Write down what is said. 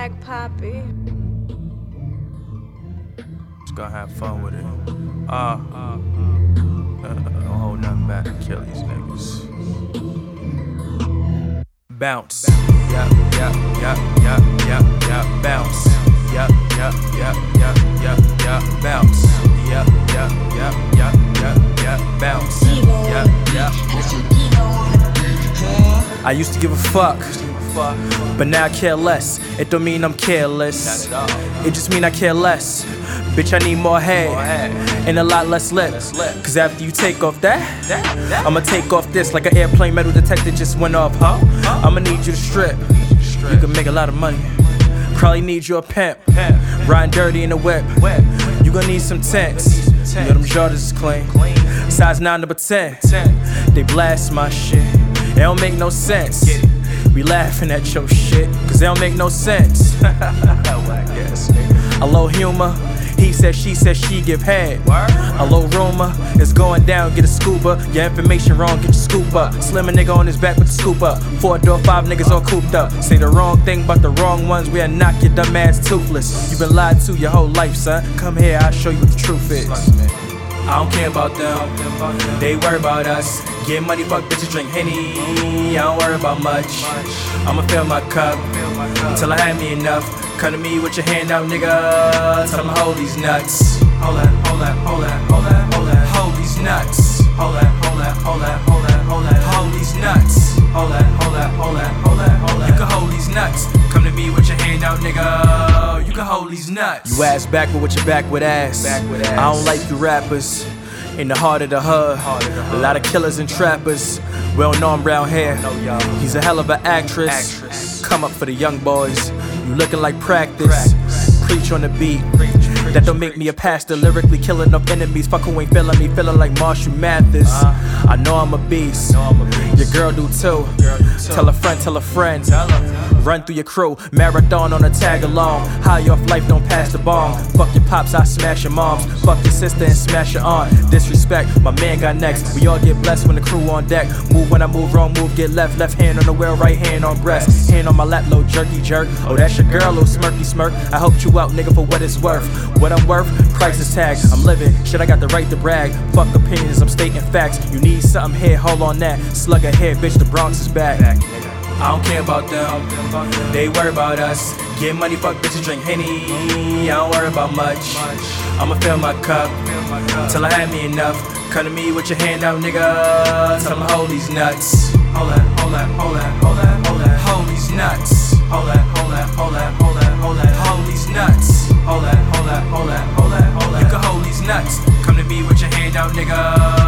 BLK PAPii. Just gonna have fun with it. Uh, uh, uh, don't hold nothing back to kill these niggas. Bounce. Yeah, yeah, yeah, yeah, yeah, yeah. Bounce. Yeah, yeah, yeah, yeah, yeah, yeah. Bounce. Yeah, yeah, yeah, yeah, yeah, yeah. Bounce. Yeah, yeah. I used to give a fuck. But now I care less. It don't mean I'm careless. It just mean I care less. Bitch, I need more head and a lot less lip. Cause after you take off that, I'ma take off this like an airplane metal detector just went off, huh? I'ma need you to strip. You can make a lot of money. Probably need you a pimp. Riding dirty in the whip. You gonna need some tents. You know them Jordans is clean. Size 9 number 10. They blast my shit. It don't make no sense. We laughing at your shit, cause they don't make no sense. A little humor. He said, she said, she give head. A little rumor. It's going down, get a scuba. Your information wrong, get your scoop up. Slim a nigga on his back with the scoop up. Four door, five niggas all cooped up. Say the wrong thing, but the wrong ones. We'll knock your dumb ass toothless. You been lied to your whole life, son. Come here, I'll show you what the truth is. I don't care about them. They worry about us. Get money, fuck bitches, drink Henny. I don't worry about much. I'ma fill my cup till I have me enough. Come to me with your hand out, nigga. Tell them hold these nuts. Hold that, hold that, hold that, hold that, hold that. Hold these nuts. Hold that, You ass backward with your backward ass. Backward ass. I don't like you rappers. In the heart of the hood, a lot of killers and trappers. Well known brown hair. He's a hell of an actress. Come up for the young boys. You looking like practice. Preach on the beat. That don't make me a pastor. Lyrically killing up enemies. Fuck who ain't feeling me. Feeling like Marshall Mathers. Uh-huh. I know I'm a beast. Your girl do too. Tell a friend, tell a friend. Run through your crew. Marathon on a tag along. High off life, don't pass the bomb. Fuck your pops, I smash your moms. Fuck your sister and smash your aunt. Disrespect, my man got next. We all get blessed when the crew on deck. Move when I move, wrong move, get left. Left hand on the wheel, right hand on breast. Hand on my lap, low jerky jerk. Oh, that's your girl, little smirky smirk. I helped you out, nigga, for what it's worth. What I'm worth? Crisis tags. I'm living. Shit, I got the right to brag. Fuck opinions, I'm stating facts. You need something here, hold on that. Slug ahead, bitch, the Bronx is back. I don't care about them, they worry about us. Get money, fuck bitches, drink Henny. I don't worry about much. I'ma fill my cup till I have me enough. Come to me with your hand out, nigga. Tell them hold these nuts. Hold that, hold that, hold that, hold that, hold that. Hold these nuts. Hold that, hold that, hold that, hold that, hold that. Hold these nuts nuts. Come to me with your hand out, nigga.